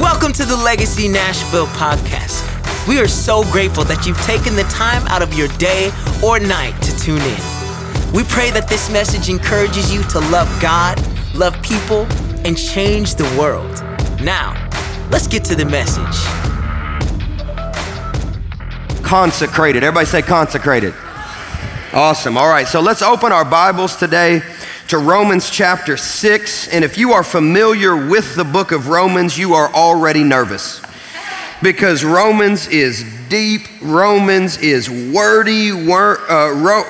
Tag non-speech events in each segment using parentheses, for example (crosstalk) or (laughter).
Welcome to the Legacy Nashville podcast. We are so grateful that you've taken the time out of your day or night to tune in. We pray that this message encourages you to love God, love people, and change the world. Now, let's get to the message. Consecrated. Everybody say consecrated. Awesome. All right, so let's open our Bibles today to Romans chapter 6. And if you are familiar with the book of Romans, you are already nervous. Because Romans is deep, Romans is wordy, wor- uh, ro-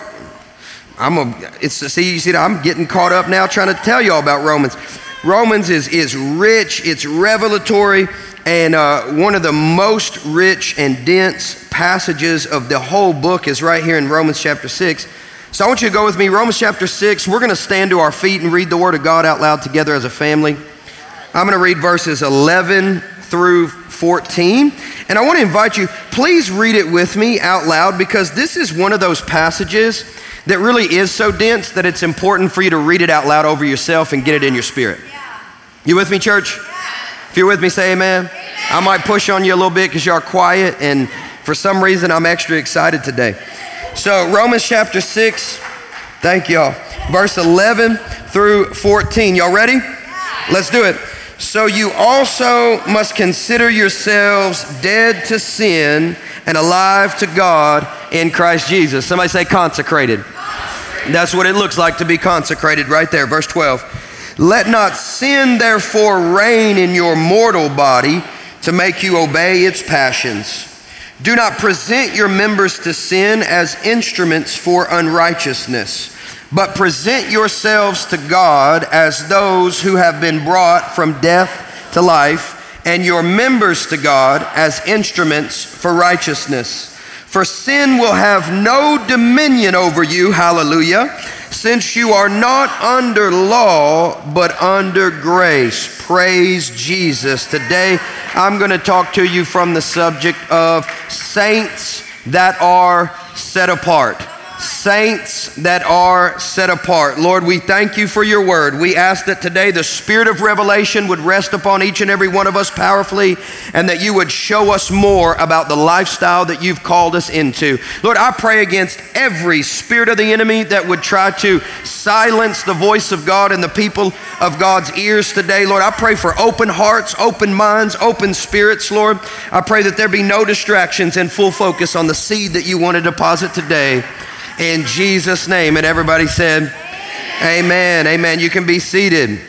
I'm a, it's see, you see, I'm getting caught up now trying to tell you all about Romans. Romans is, is rich, it's revelatory, and uh, one of the most rich and dense passages of the whole book is right here in Romans chapter 6. So I want you to go with me, Romans chapter 6. We're going to stand to our feet and read the Word of God out loud together as a family. I'm going to read verses 11 through 14. And I want to invite you, please read it with me out loud because this is one of those passages that really is so dense that it's important for you to read it out loud over yourself and get it in your spirit. You with me, church? If you're with me, say amen. amen. I might push on you a little bit because you are quiet, and for some reason, I'm extra excited today. So, Romans chapter 6, thank y'all. Verse 11 through 14. Y'all ready? Let's do it. So, you also must consider yourselves dead to sin and alive to God in Christ Jesus. Somebody say consecrated. That's what it looks like to be consecrated right there. Verse 12. Let not sin therefore reign in your mortal body to make you obey its passions. Do not present your members to sin as instruments for unrighteousness, but present yourselves to God as those who have been brought from death to life, and your members to God as instruments for righteousness. For sin will have no dominion over you, hallelujah, since you are not under law, but under grace. Praise Jesus. Today, I'm going to talk to you from the subject of saints that are set apart saints that are set apart. Lord, we thank you for your word. We ask that today the spirit of revelation would rest upon each and every one of us powerfully and that you would show us more about the lifestyle that you've called us into. Lord, I pray against every spirit of the enemy that would try to silence the voice of God and the people of God's ears today. Lord, I pray for open hearts, open minds, open spirits, Lord. I pray that there be no distractions and full focus on the seed that you want to deposit today in Jesus' name. And everybody said, Amen. Amen. Amen. You can be seated.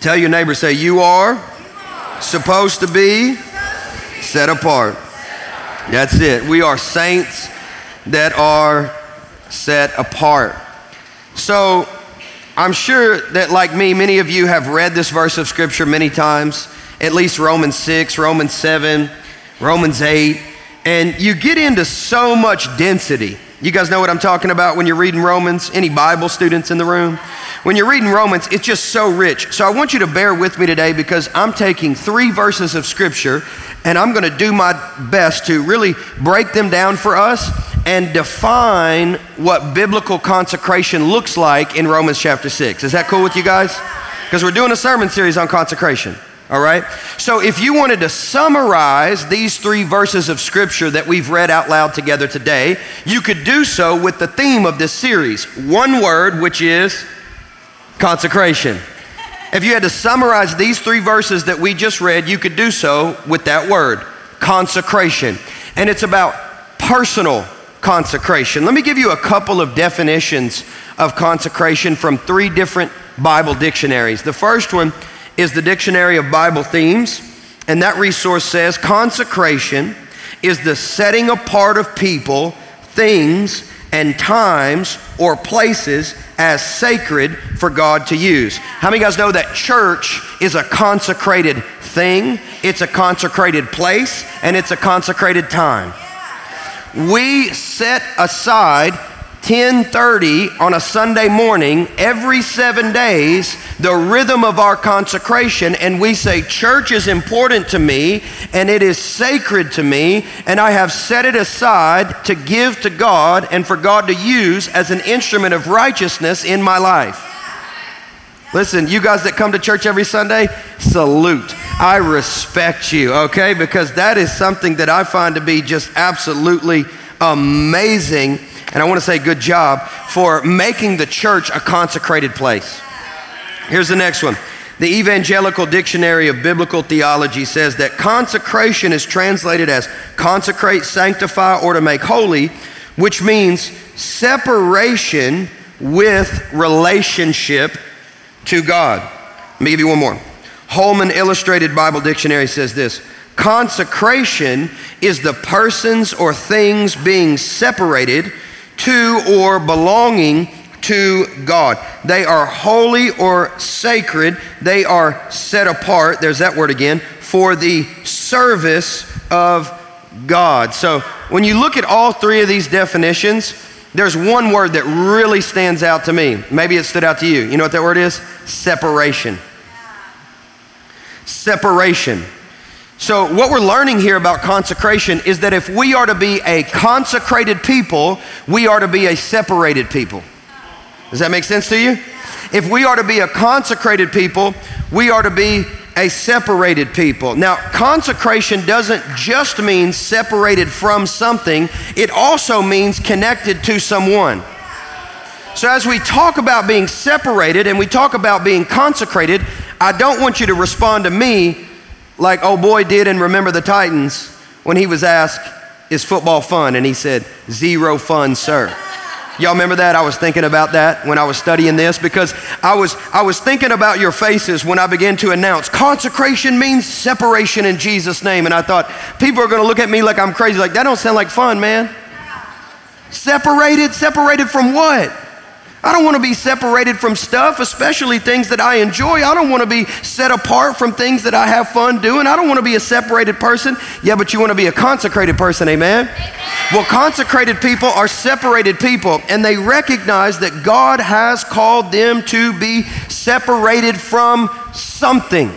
Tell your neighbor, say, You are supposed to be set apart. That's it. We are saints that are set apart. So, I'm sure that, like me, many of you have read this verse of Scripture many times, at least Romans 6, Romans 7, Romans 8. And you get into so much density. You guys know what I'm talking about when you're reading Romans? Any Bible students in the room? When you're reading Romans, it's just so rich. So I want you to bear with me today because I'm taking three verses of Scripture and I'm going to do my best to really break them down for us and define what biblical consecration looks like in Romans chapter 6. Is that cool with you guys? Because we're doing a sermon series on consecration. All right? So, if you wanted to summarize these three verses of scripture that we've read out loud together today, you could do so with the theme of this series one word, which is consecration. If you had to summarize these three verses that we just read, you could do so with that word consecration. And it's about personal consecration. Let me give you a couple of definitions of consecration from three different Bible dictionaries. The first one is the Dictionary of Bible Themes, and that resource says consecration is the setting apart of people, things, and times or places as sacred for God to use. How many guys know that church is a consecrated thing, it's a consecrated place, and it's a consecrated time? We set aside 10:30 on a Sunday morning every 7 days the rhythm of our consecration and we say church is important to me and it is sacred to me and I have set it aside to give to God and for God to use as an instrument of righteousness in my life. Listen, you guys that come to church every Sunday, salute. I respect you, okay? Because that is something that I find to be just absolutely amazing. And I want to say good job for making the church a consecrated place. Here's the next one. The Evangelical Dictionary of Biblical Theology says that consecration is translated as consecrate, sanctify, or to make holy, which means separation with relationship to God. Let me give you one more. Holman Illustrated Bible Dictionary says this Consecration is the persons or things being separated to or belonging to God. They are holy or sacred. They are set apart, there's that word again, for the service of God. So when you look at all three of these definitions, there's one word that really stands out to me. Maybe it stood out to you. You know what that word is? Separation. Separation. So, what we're learning here about consecration is that if we are to be a consecrated people, we are to be a separated people. Does that make sense to you? If we are to be a consecrated people, we are to be a separated people. Now, consecration doesn't just mean separated from something, it also means connected to someone. So, as we talk about being separated and we talk about being consecrated, I don't want you to respond to me like oh boy did in Remember the Titans when he was asked, Is football fun? And he said, Zero fun, sir. Y'all remember that? I was thinking about that when I was studying this because I was, I was thinking about your faces when I began to announce consecration means separation in Jesus' name. And I thought, people are going to look at me like I'm crazy. Like, that don't sound like fun, man. Separated? Separated from what? I don't want to be separated from stuff, especially things that I enjoy. I don't want to be set apart from things that I have fun doing. I don't want to be a separated person. Yeah, but you want to be a consecrated person, amen? amen? Well, consecrated people are separated people, and they recognize that God has called them to be separated from something.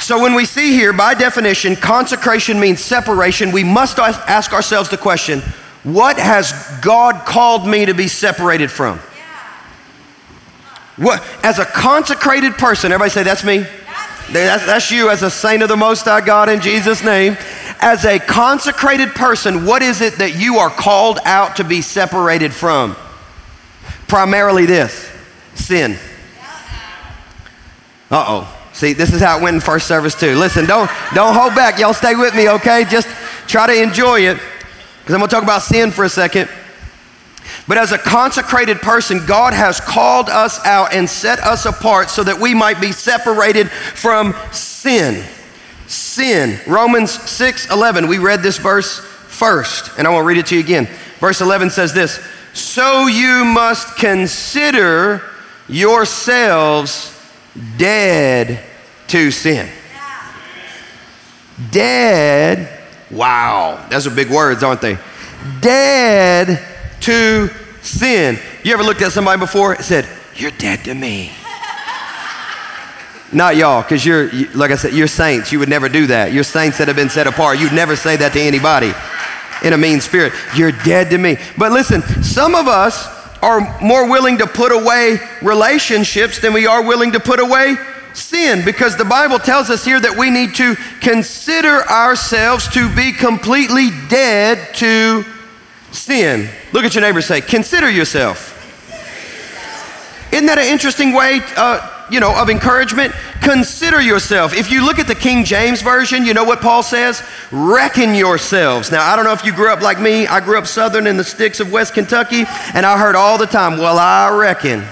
So, when we see here, by definition, consecration means separation, we must ask ourselves the question what has God called me to be separated from? What, as a consecrated person, everybody say, That's me. That's, that's, you as a saint of the Most High God in Jesus' name. As a consecrated person, what is it that you are called out to be separated from? Primarily this sin. Uh oh. See, this is how it went in first service too. Listen, don't, don't hold back. Y'all stay with me, okay? Just try to enjoy it. Because I'm going to talk about sin for a second. But as a consecrated person, God has called us out and set us apart so that we might be separated from sin. Sin. Romans 6 11. We read this verse first, and I want to read it to you again. Verse 11 says this So you must consider yourselves dead to sin. Dead Wow, those are big words, aren't they? Dead to sin. You ever looked at somebody before and said, You're dead to me? Not y'all, because you're, like I said, you're saints. You would never do that. You're saints that have been set apart. You'd never say that to anybody in a mean spirit. You're dead to me. But listen, some of us are more willing to put away relationships than we are willing to put away sin because the Bible tells us here that we need to consider ourselves to be completely dead to sin. Look at your neighbor say, Consider yourself. Isn't that an interesting way? Uh, you know, of encouragement, consider yourself. If you look at the King James Version, you know what Paul says? Reckon yourselves. Now, I don't know if you grew up like me. I grew up southern in the sticks of West Kentucky, and I heard all the time, well, I reckon.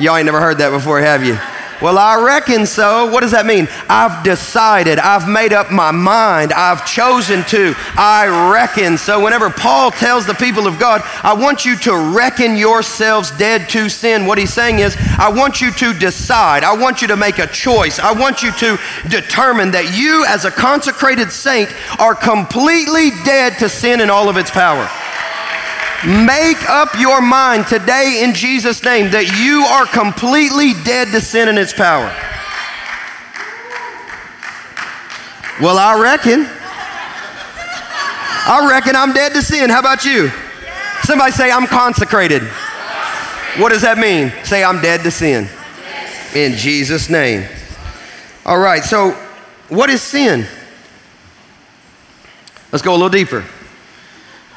Y'all ain't never heard that before, have you? Well, I reckon so. What does that mean? I've decided. I've made up my mind. I've chosen to. I reckon. So, whenever Paul tells the people of God, I want you to reckon yourselves dead to sin, what he's saying is, I want you to decide. I want you to make a choice. I want you to determine that you, as a consecrated saint, are completely dead to sin and all of its power. Make up your mind today in Jesus' name that you are completely dead to sin and its power. Well, I reckon. I reckon I'm dead to sin. How about you? Somebody say, I'm consecrated. What does that mean? Say, I'm dead to sin. In Jesus' name. All right, so what is sin? Let's go a little deeper.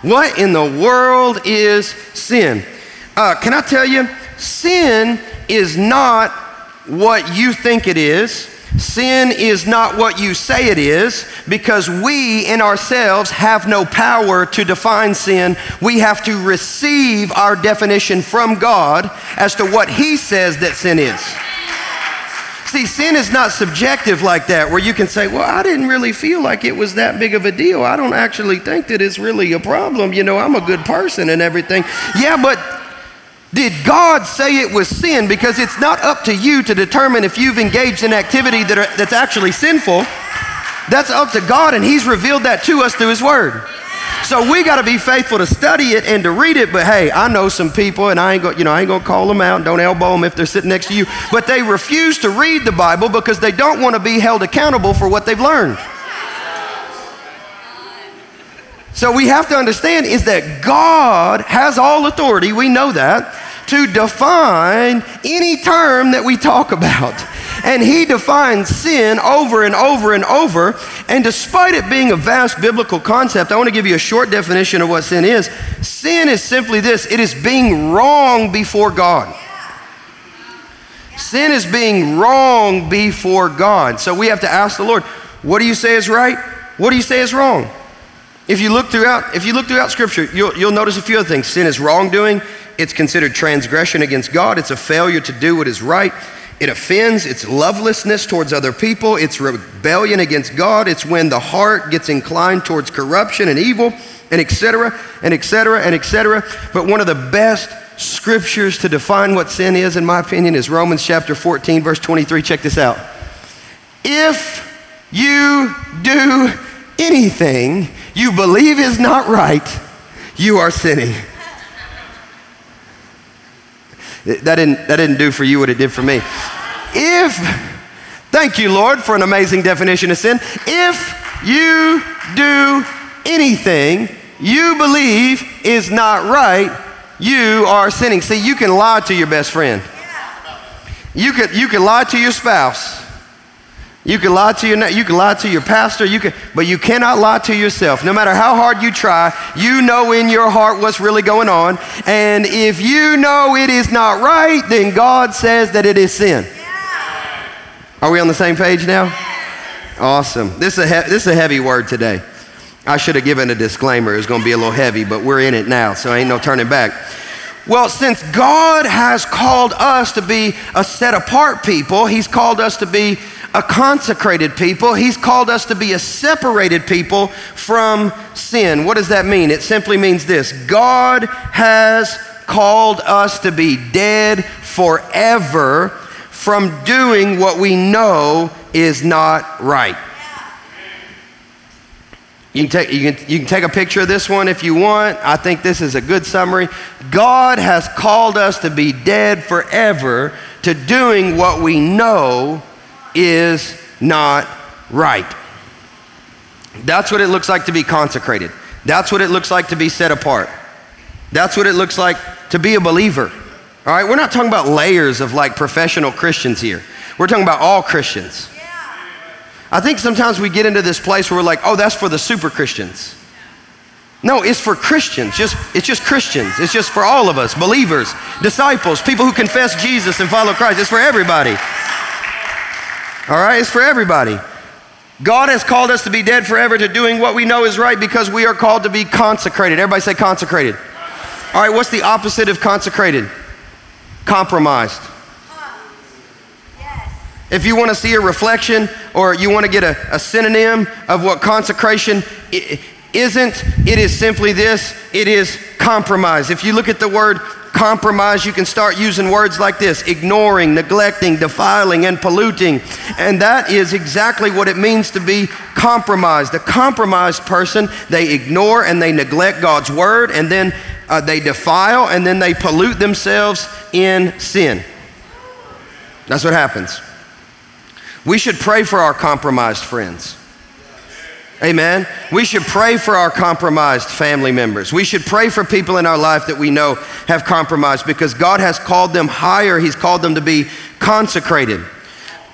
What in the world is sin? Uh, can I tell you, sin is not what you think it is. Sin is not what you say it is because we in ourselves have no power to define sin. We have to receive our definition from God as to what He says that sin is. See, sin is not subjective like that, where you can say, Well, I didn't really feel like it was that big of a deal. I don't actually think that it's really a problem. You know, I'm a good person and everything. Yeah, but did God say it was sin? Because it's not up to you to determine if you've engaged in activity that are, that's actually sinful. That's up to God, and He's revealed that to us through His Word. So we got to be faithful to study it and to read it. But hey, I know some people, and I ain't going, you know, I ain't going to call them out. Don't elbow them if they're sitting next to you. But they refuse to read the Bible because they don't want to be held accountable for what they've learned. So we have to understand is that God has all authority. We know that to define any term that we talk about. And he defines sin over and over and over. And despite it being a vast biblical concept, I want to give you a short definition of what sin is. Sin is simply this it is being wrong before God. Sin is being wrong before God. So we have to ask the Lord, what do you say is right? What do you say is wrong? If you look throughout, if you look throughout Scripture, you'll, you'll notice a few other things. Sin is wrongdoing. It's considered transgression against God. It's a failure to do what is right. It offends. It's lovelessness towards other people. It's rebellion against God. It's when the heart gets inclined towards corruption and evil, and etc. and etc. and etc. But one of the best scriptures to define what sin is, in my opinion, is Romans chapter 14, verse 23. Check this out. If you do anything you believe is not right, you are sinning. That didn't, that didn't do for you what it did for me. If, thank you, Lord, for an amazing definition of sin. If you do anything you believe is not right, you are sinning. See, you can lie to your best friend. You could, you can lie to your spouse. You can lie to your you can lie to your pastor, you can, but you cannot lie to yourself. No matter how hard you try, you know in your heart what's really going on. And if you know it is not right, then God says that it is sin. Are we on the same page now? Awesome. This is a, this is a heavy word today. I should have given a disclaimer. It's going to be a little heavy, but we're in it now, so ain't no turning back. Well, since God has called us to be a set apart people, He's called us to be a consecrated people. He's called us to be a separated people from sin. What does that mean? It simply means this God has called us to be dead forever from doing what we know is not right. You can, take, you, can, you can take a picture of this one if you want. I think this is a good summary. God has called us to be dead forever to doing what we know is not right. That's what it looks like to be consecrated. That's what it looks like to be set apart. That's what it looks like to be a believer. All right, we're not talking about layers of like professional Christians here. We're talking about all Christians. Yeah. I think sometimes we get into this place where we're like, oh, that's for the super Christians. No, it's for Christians. Just it's just Christians. It's just for all of us, believers, disciples, people who confess Jesus and follow Christ. It's for everybody. All right, it's for everybody. God has called us to be dead forever to doing what we know is right because we are called to be consecrated. Everybody say consecrated. All right, what's the opposite of consecrated? Compromised. If you want to see a reflection or you want to get a, a synonym of what consecration isn't, it is simply this it is compromise. If you look at the word compromise, you can start using words like this ignoring, neglecting, defiling, and polluting. And that is exactly what it means to be compromised. The compromised person, they ignore and they neglect God's word, and then uh, they defile, and then they pollute themselves in sin. That's what happens. We should pray for our compromised friends. Amen. We should pray for our compromised family members. We should pray for people in our life that we know have compromised because God has called them higher. He's called them to be consecrated.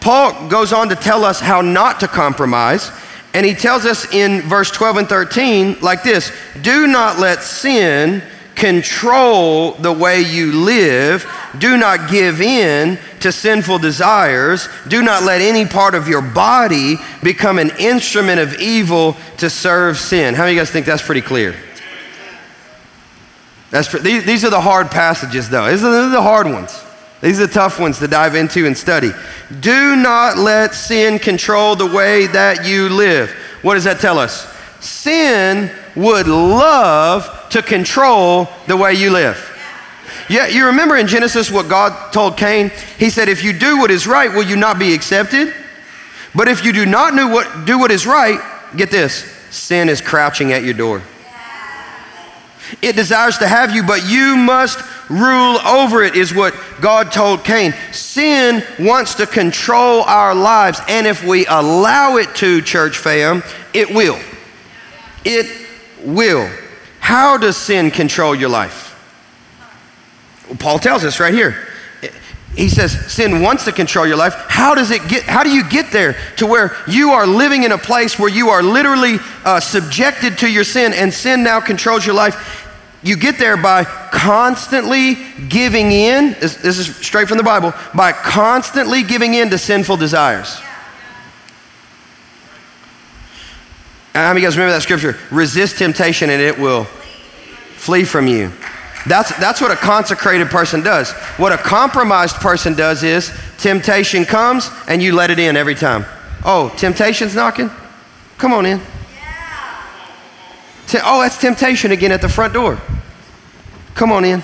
Paul goes on to tell us how not to compromise. And he tells us in verse 12 and 13 like this Do not let sin control the way you live. Do not give in to sinful desires. Do not let any part of your body become an instrument of evil to serve sin. How many of you guys think that's pretty clear? That's, these, these are the hard passages, though. These are the hard ones. These are the tough ones to dive into and study. Do not let sin control the way that you live. What does that tell us? Sin would love to control the way you live. Yeah, you remember in Genesis what God told Cain? He said, If you do what is right, will you not be accepted? But if you do not do what, do what is right, get this sin is crouching at your door. It desires to have you, but you must rule over it, is what God told Cain. Sin wants to control our lives, and if we allow it to, church fam, it will. It will. How does sin control your life? Paul tells us right here. He says sin wants to control your life. How does it get? How do you get there to where you are living in a place where you are literally uh, subjected to your sin, and sin now controls your life? You get there by constantly giving in. This, this is straight from the Bible. By constantly giving in to sinful desires. How many of you guys remember that scripture? Resist temptation and it will flee from you. That's, that's what a consecrated person does. What a compromised person does is temptation comes and you let it in every time. Oh, temptation's knocking? Come on in. Oh, that's temptation again at the front door. Come on in.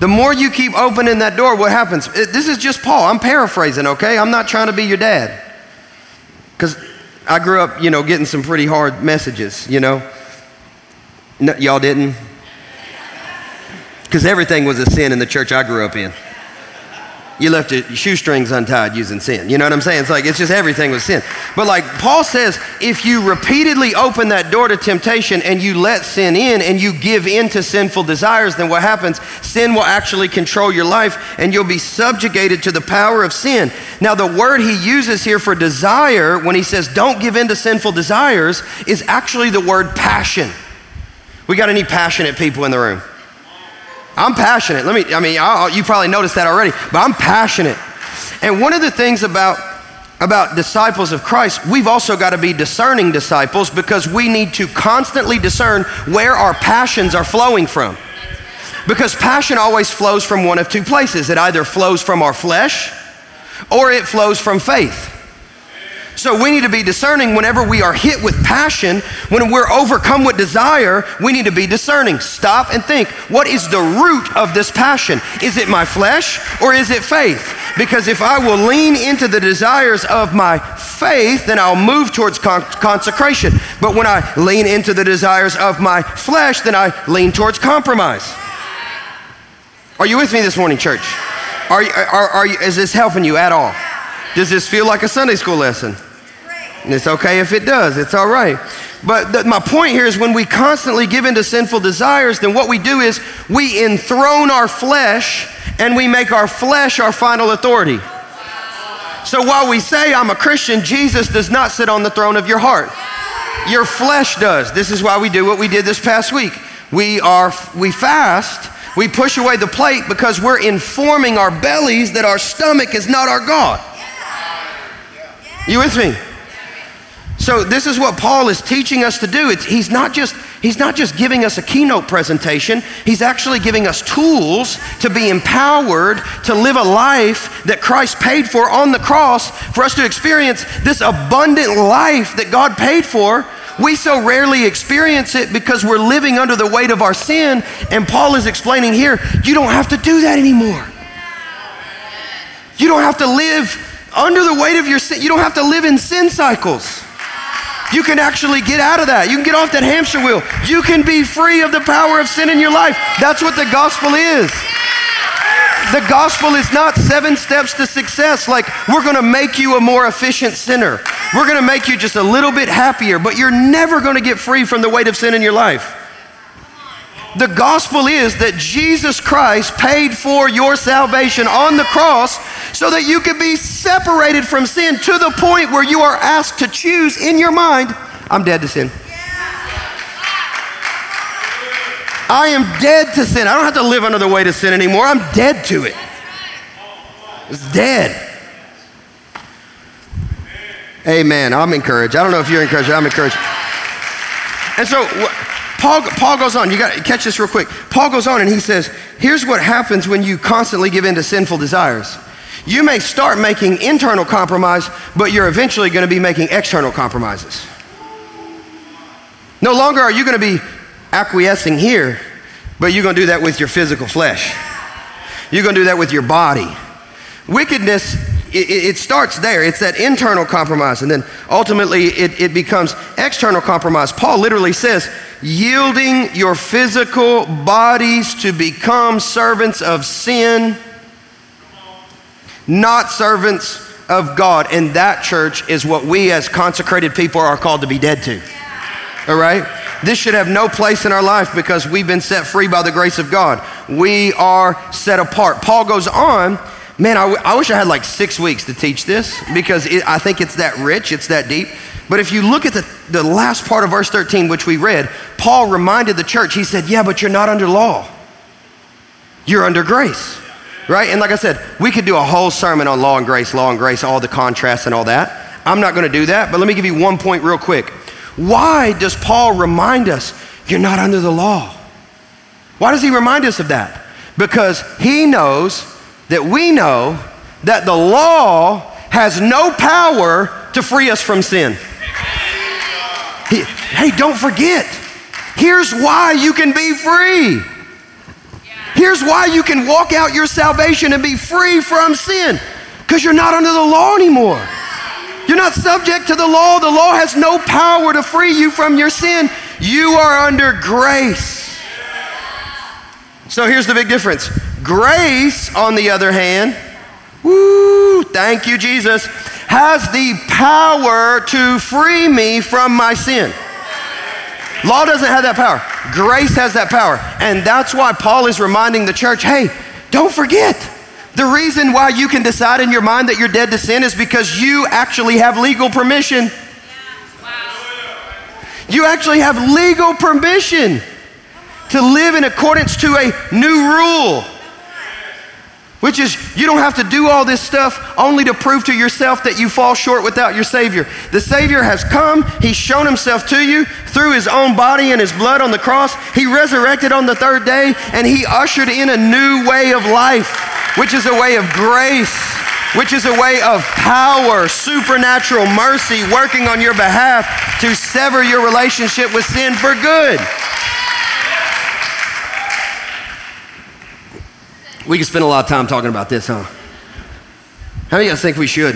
The more you keep opening that door, what happens? This is just Paul. I'm paraphrasing, okay? I'm not trying to be your dad. Because I grew up, you know, getting some pretty hard messages, you know. No, y'all didn't? Because everything was a sin in the church I grew up in. You left your shoestrings untied using sin. You know what I'm saying? It's like, it's just everything was sin. But like Paul says, if you repeatedly open that door to temptation and you let sin in and you give in to sinful desires, then what happens? Sin will actually control your life and you'll be subjugated to the power of sin. Now, the word he uses here for desire, when he says don't give in to sinful desires, is actually the word passion. We got any passionate people in the room? I'm passionate. Let me, I mean, I'll, you probably noticed that already, but I'm passionate. And one of the things about, about disciples of Christ, we've also got to be discerning disciples because we need to constantly discern where our passions are flowing from. Because passion always flows from one of two places it either flows from our flesh or it flows from faith. So we need to be discerning whenever we are hit with passion, when we're overcome with desire, we need to be discerning. Stop and think what is the root of this passion? Is it my flesh or is it faith? Because if I will lean into the desires of my faith, then I'll move towards con- consecration. But when I lean into the desires of my flesh, then I lean towards compromise. Are you with me this morning, church? Are, are, are is this helping you at all? Does this feel like a Sunday school lesson? It's okay if it does, it's all right. But th- my point here is when we constantly give in to sinful desires, then what we do is we enthrone our flesh and we make our flesh our final authority. So while we say, I'm a Christian, Jesus does not sit on the throne of your heart. Your flesh does. This is why we do what we did this past week. We are we fast, we push away the plate because we're informing our bellies that our stomach is not our God. You with me? So this is what Paul is teaching us to do. It's, he's, not just, he's not just giving us a keynote presentation, he's actually giving us tools to be empowered to live a life that Christ paid for on the cross for us to experience this abundant life that God paid for. We so rarely experience it because we're living under the weight of our sin. And Paul is explaining here you don't have to do that anymore. You don't have to live under the weight of your sin. You don't have to live in sin cycles. You can actually get out of that. You can get off that hamster wheel. You can be free of the power of sin in your life. That's what the gospel is. The gospel is not seven steps to success, like we're gonna make you a more efficient sinner. We're going to make you just a little bit happier, but you're never going to get free from the weight of sin in your life. The gospel is that Jesus Christ paid for your salvation on the cross so that you could be separated from sin to the point where you are asked to choose in your mind, I'm dead to sin. I am dead to sin. I don't have to live the weight of sin anymore. I'm dead to it. It's dead. Amen. I'm encouraged. I don't know if you're encouraged, I'm encouraged. And so Paul, Paul goes on, you got to catch this real quick. Paul goes on and he says, Here's what happens when you constantly give in to sinful desires. You may start making internal compromise, but you're eventually going to be making external compromises. No longer are you going to be acquiescing here, but you're going to do that with your physical flesh. You're going to do that with your body. Wickedness, it, it, starts there. It's that internal compromise, and then ultimately it, it becomes external compromise. Paul literally says, yielding your physical bodies to become servants of sin, not servants of God. And that, church, is what we as consecrated people are called to be dead to. All right? This should have no place in our life because we've been set free by the grace of God. We are set apart. Paul goes on Man, I, w- I wish I had like six weeks to teach this because it, I think it's that rich, it's that deep. But if you look at the, the last part of verse 13, which we read, Paul reminded the church, he said, Yeah, but you're not under law, you're under grace. Right? And like I said, we could do a whole sermon on law and grace, law and grace, all the contrasts and all that. I'm not going to do that, but let me give you one point real quick. Why does Paul remind us you're not under the law? Why does he remind us of that? Because he knows that we know that the law has no power to free us from sin. Hey, don't forget. Here's why you can be free. Here's why you can walk out your salvation and be free from sin because you're not under the law anymore. You're not subject to the law. The law has no power to free you from your sin. You are under grace. So here's the big difference Grace, on the other hand, woo, thank you, Jesus, has the power to free me from my sin. Law doesn't have that power. Grace has that power. And that's why Paul is reminding the church hey, don't forget. The reason why you can decide in your mind that you're dead to sin is because you actually have legal permission. You actually have legal permission to live in accordance to a new rule. Which is, you don't have to do all this stuff only to prove to yourself that you fall short without your Savior. The Savior has come, He's shown Himself to you through His own body and His blood on the cross. He resurrected on the third day, and He ushered in a new way of life, which is a way of grace, which is a way of power, supernatural mercy working on your behalf to sever your relationship with sin for good. We could spend a lot of time talking about this, huh? How many of you guys think we should?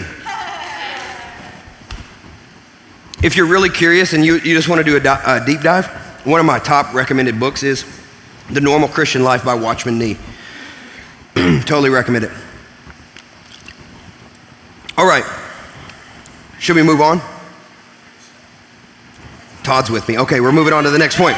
If you're really curious and you, you just want to do a, di- a deep dive, one of my top recommended books is The Normal Christian Life by Watchman Nee. (clears throat) totally recommend it. All right. Should we move on? Todd's with me. Okay, we're moving on to the next point.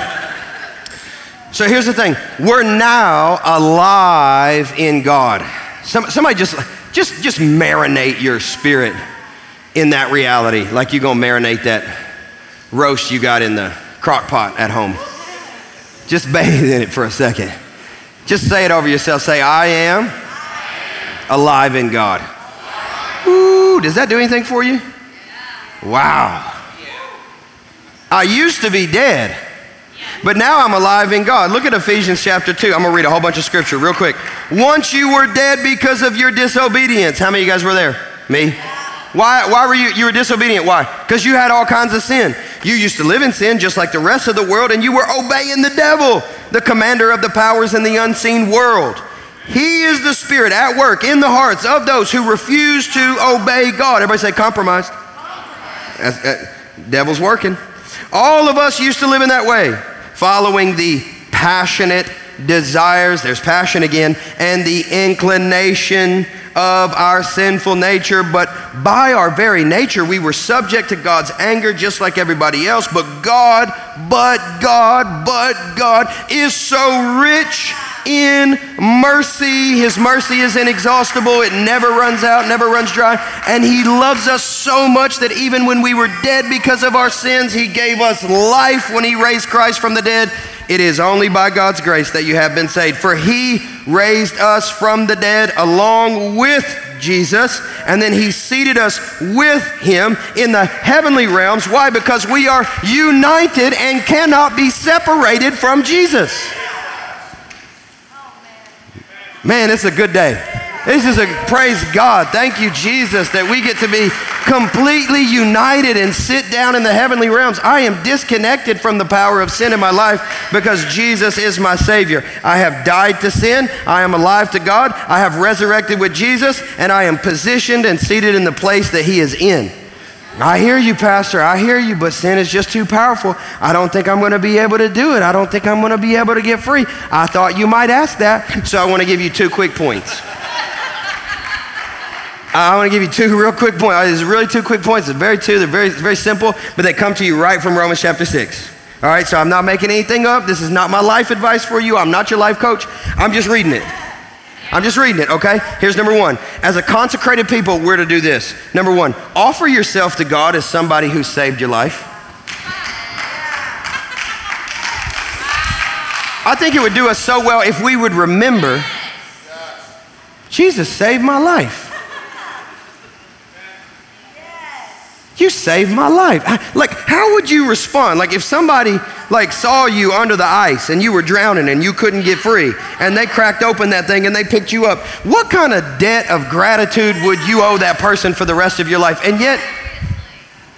So here's the thing we're now alive in God. Some, somebody just, just, just marinate your spirit in that reality, like you're gonna marinate that roast you got in the crock pot at home. Just bathe in it for a second. Just say it over yourself. Say, I am alive in God. Ooh, does that do anything for you? Wow. I used to be dead. But now I'm alive in God. Look at Ephesians chapter 2. I'm going to read a whole bunch of scripture real quick. Once you were dead because of your disobedience. How many of you guys were there? Me? Why, why were you, you were disobedient? Why? Because you had all kinds of sin. You used to live in sin just like the rest of the world, and you were obeying the devil, the commander of the powers in the unseen world. He is the spirit at work in the hearts of those who refuse to obey God. Everybody say compromised. Compromised. Uh, devil's working. All of us used to live in that way following the passionate desires, there's passion again, and the inclination of our sinful nature, but by our very nature, we were subject to God's anger just like everybody else. But God, but God, but God is so rich in mercy. His mercy is inexhaustible, it never runs out, never runs dry. And He loves us so much that even when we were dead because of our sins, He gave us life when He raised Christ from the dead. It is only by God's grace that you have been saved. For He raised us from the dead along with Jesus, and then He seated us with Him in the heavenly realms. Why? Because we are united and cannot be separated from Jesus. Man, it's a good day. This is a praise God. Thank you, Jesus, that we get to be completely united and sit down in the heavenly realms. I am disconnected from the power of sin in my life because Jesus is my Savior. I have died to sin. I am alive to God. I have resurrected with Jesus, and I am positioned and seated in the place that He is in. I hear you, Pastor. I hear you, but sin is just too powerful. I don't think I'm going to be able to do it. I don't think I'm going to be able to get free. I thought you might ask that, so I want to give you two quick points. I want to give you two real quick points. Uh, There's really two quick points. It's very two. They're very, very simple, but they come to you right from Romans chapter 6. All right, so I'm not making anything up. This is not my life advice for you. I'm not your life coach. I'm just reading it. I'm just reading it, okay? Here's number one. As a consecrated people, we're to do this. Number one, offer yourself to God as somebody who saved your life. I think it would do us so well if we would remember Jesus saved my life. You saved my life. Like, how would you respond? Like, if somebody like saw you under the ice and you were drowning and you couldn't get free, and they cracked open that thing and they picked you up, what kind of debt of gratitude would you owe that person for the rest of your life? And yet,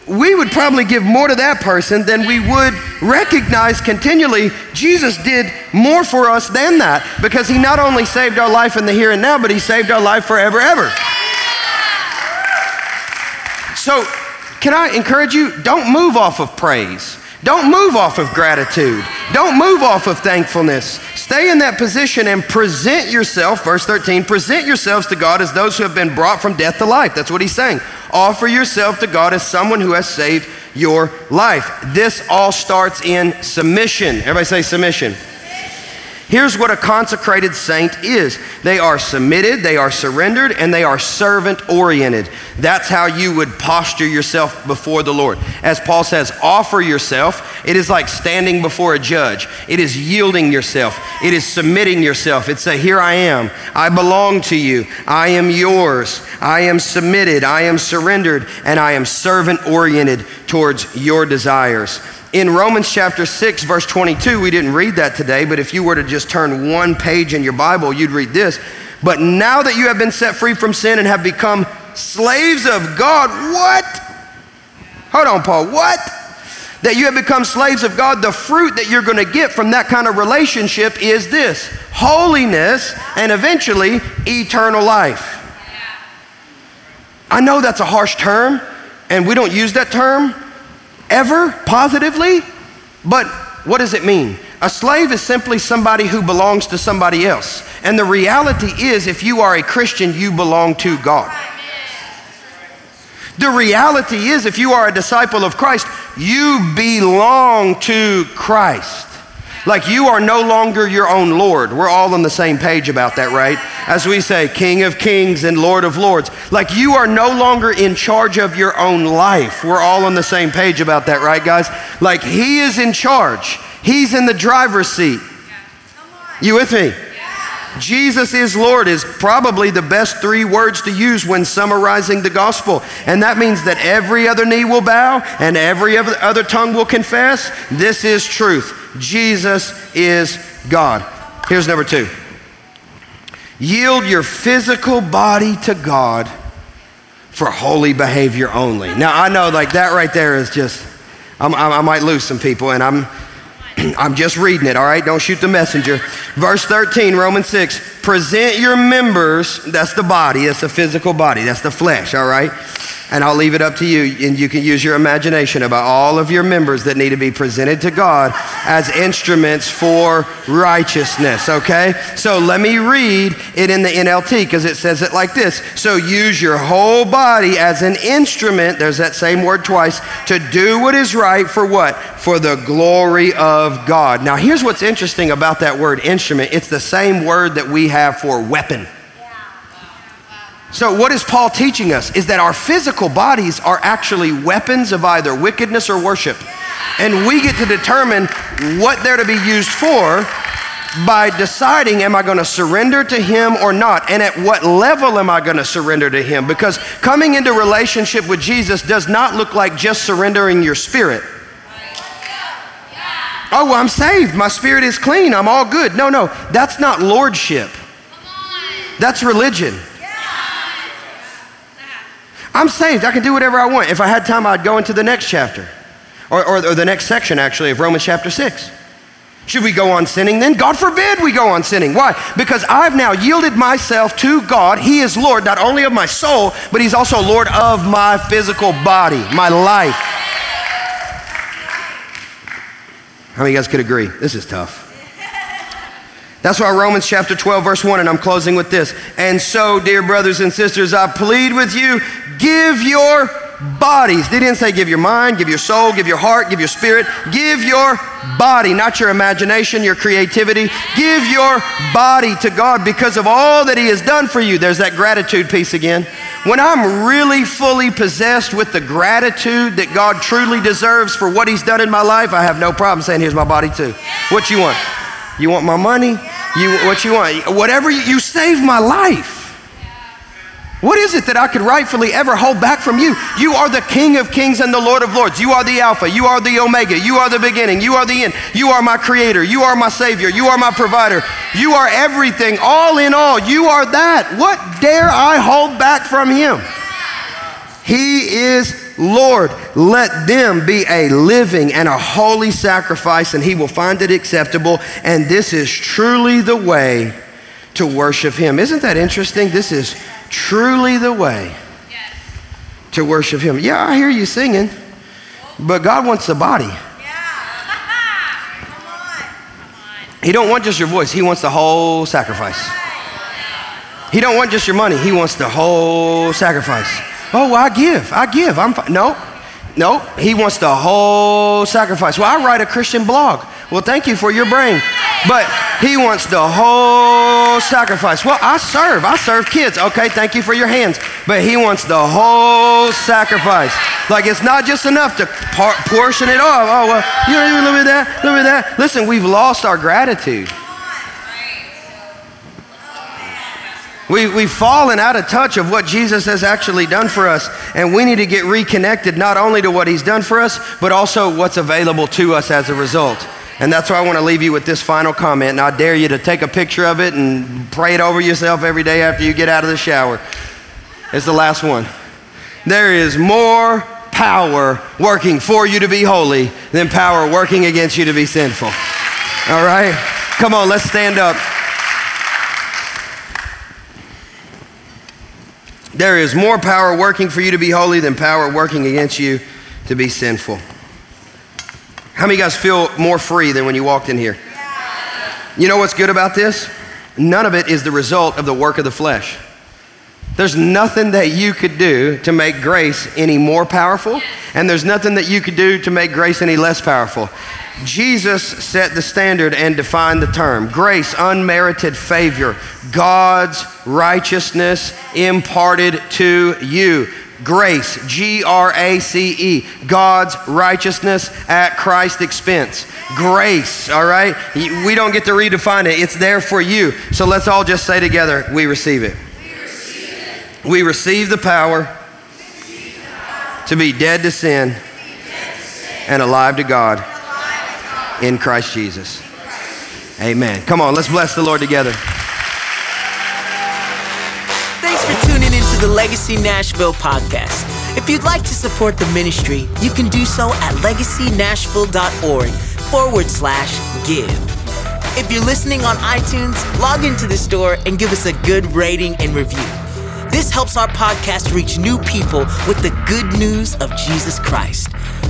we would probably give more to that person than we would recognize continually Jesus did more for us than that because he not only saved our life in the here and now, but he saved our life forever, ever. So, can I encourage you? Don't move off of praise. Don't move off of gratitude. Don't move off of thankfulness. Stay in that position and present yourself, verse 13, present yourselves to God as those who have been brought from death to life. That's what he's saying. Offer yourself to God as someone who has saved your life. This all starts in submission. Everybody say submission. Here's what a consecrated saint is they are submitted, they are surrendered, and they are servant oriented. That's how you would posture yourself before the Lord. As Paul says, offer yourself. It is like standing before a judge, it is yielding yourself, it is submitting yourself. It's a here I am, I belong to you, I am yours, I am submitted, I am surrendered, and I am servant oriented towards your desires. In Romans chapter 6, verse 22, we didn't read that today, but if you were to just turn one page in your Bible, you'd read this. But now that you have been set free from sin and have become slaves of God, what? Hold on, Paul, what? That you have become slaves of God, the fruit that you're going to get from that kind of relationship is this holiness and eventually eternal life. I know that's a harsh term, and we don't use that term ever positively, but what does it mean? A slave is simply somebody who belongs to somebody else. And the reality is, if you are a Christian, you belong to God. The reality is, if you are a disciple of Christ, you belong to Christ. Like you are no longer your own Lord. We're all on the same page about that, right? As we say, King of Kings and Lord of Lords. Like you are no longer in charge of your own life. We're all on the same page about that, right, guys? Like He is in charge, He's in the driver's seat. You with me? Jesus is Lord is probably the best three words to use when summarizing the gospel. And that means that every other knee will bow and every other tongue will confess this is truth. Jesus is God. Here's number two yield your physical body to God for holy behavior only. Now, I know, like, that right there is just, I'm, i might lose some people, and I'm. (clears throat) I'm just reading it, all right? Don't shoot the messenger. Verse 13, Romans 6. Present your members, that's the body, that's the physical body, that's the flesh, all right? And I'll leave it up to you, and you can use your imagination about all of your members that need to be presented to God as instruments for righteousness, okay? So let me read it in the NLT because it says it like this. So use your whole body as an instrument, there's that same word twice, to do what is right for what? For the glory of God. Now, here's what's interesting about that word instrument it's the same word that we have for weapon. So, what is Paul teaching us? Is that our physical bodies are actually weapons of either wickedness or worship. And we get to determine what they're to be used for by deciding am I going to surrender to him or not and at what level am I going to surrender to him because coming into relationship with Jesus does not look like just surrendering your spirit. Oh, well, I'm saved. My spirit is clean. I'm all good. No, no, that's not lordship. That's religion. I'm saved. I can do whatever I want. If I had time, I'd go into the next chapter or, or, or, the next section, actually, of Romans chapter 6. Should we go on sinning then? God forbid we go on sinning. Why? Because I've now yielded myself to God. He is Lord not only of my soul, but He's also Lord of my physical body, my life. How many of you guys could agree? This is tough. That's why Romans chapter 12, verse 1, and I'm closing with this. And so, dear brothers and sisters, I plead with you, give your bodies. They didn't say give your mind, give your soul, give your heart, give your spirit. Give your body, not your imagination, your creativity. Give your body to God because of all that He has done for you. There's that gratitude piece again. When I'm really fully possessed with the gratitude that God truly deserves for what He's done in my life, I have no problem saying, Here's my body too. What you want? You want my money? You, what you want? Whatever you, you saved my life. What is it that I could rightfully ever hold back from you? You are the King of kings and the Lord of lords. You are the Alpha. You are the Omega. You are the beginning. You are the end. You are my creator. You are my Savior. You are my provider. You are everything, all in all. You are that. What dare I hold back from Him? He is Lord. Let them be a living and a holy sacrifice, and He will find it acceptable. And this is truly the way to worship Him. Isn't that interesting? This is truly the way to worship Him. Yeah, I hear you singing, but God wants the body. He don't want just your voice. He wants the whole sacrifice. He don't want just your money. He wants the whole sacrifice. Oh, I give. I give. I'm fine. No, no. He wants the whole sacrifice. Well, I write a Christian blog. Well, thank you for your brain. But he wants the whole sacrifice. Well, I serve. I serve kids. Okay, thank you for your hands. But he wants the whole sacrifice. Like it's not just enough to par- portion it off. Oh, well, you know, a little bit of that, a little bit of that. Listen, we've lost our gratitude. We, we've fallen out of touch of what Jesus has actually done for us, and we need to get reconnected not only to what He's done for us, but also what's available to us as a result. And that's why I want to leave you with this final comment. And I dare you to take a picture of it and pray it over yourself every day after you get out of the shower. It's the last one. There is more power working for you to be holy than power working against you to be sinful. All right? Come on, let's stand up. There is more power working for you to be holy than power working against you to be sinful. How many of you guys feel more free than when you walked in here? You know what's good about this? None of it is the result of the work of the flesh. There's nothing that you could do to make grace any more powerful, and there's nothing that you could do to make grace any less powerful. Jesus set the standard and defined the term grace, unmerited favor, God's righteousness imparted to you. Grace, G R A C E, God's righteousness at Christ's expense. Grace, all right? We don't get to redefine it, it's there for you. So let's all just say together, we receive it. We receive, the power to be dead to sin and alive to God in Christ Jesus. Amen. Come on, let's bless the Lord together. Thanks for tuning into the Legacy Nashville podcast. If you'd like to support the ministry, you can do so at legacynashville.org forward slash give. If you're listening on iTunes, log into the store and give us a good rating and review. This helps our podcast reach new people with the good news of Jesus Christ.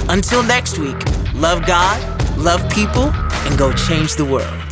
Until next week, love God, love people, and go change the world.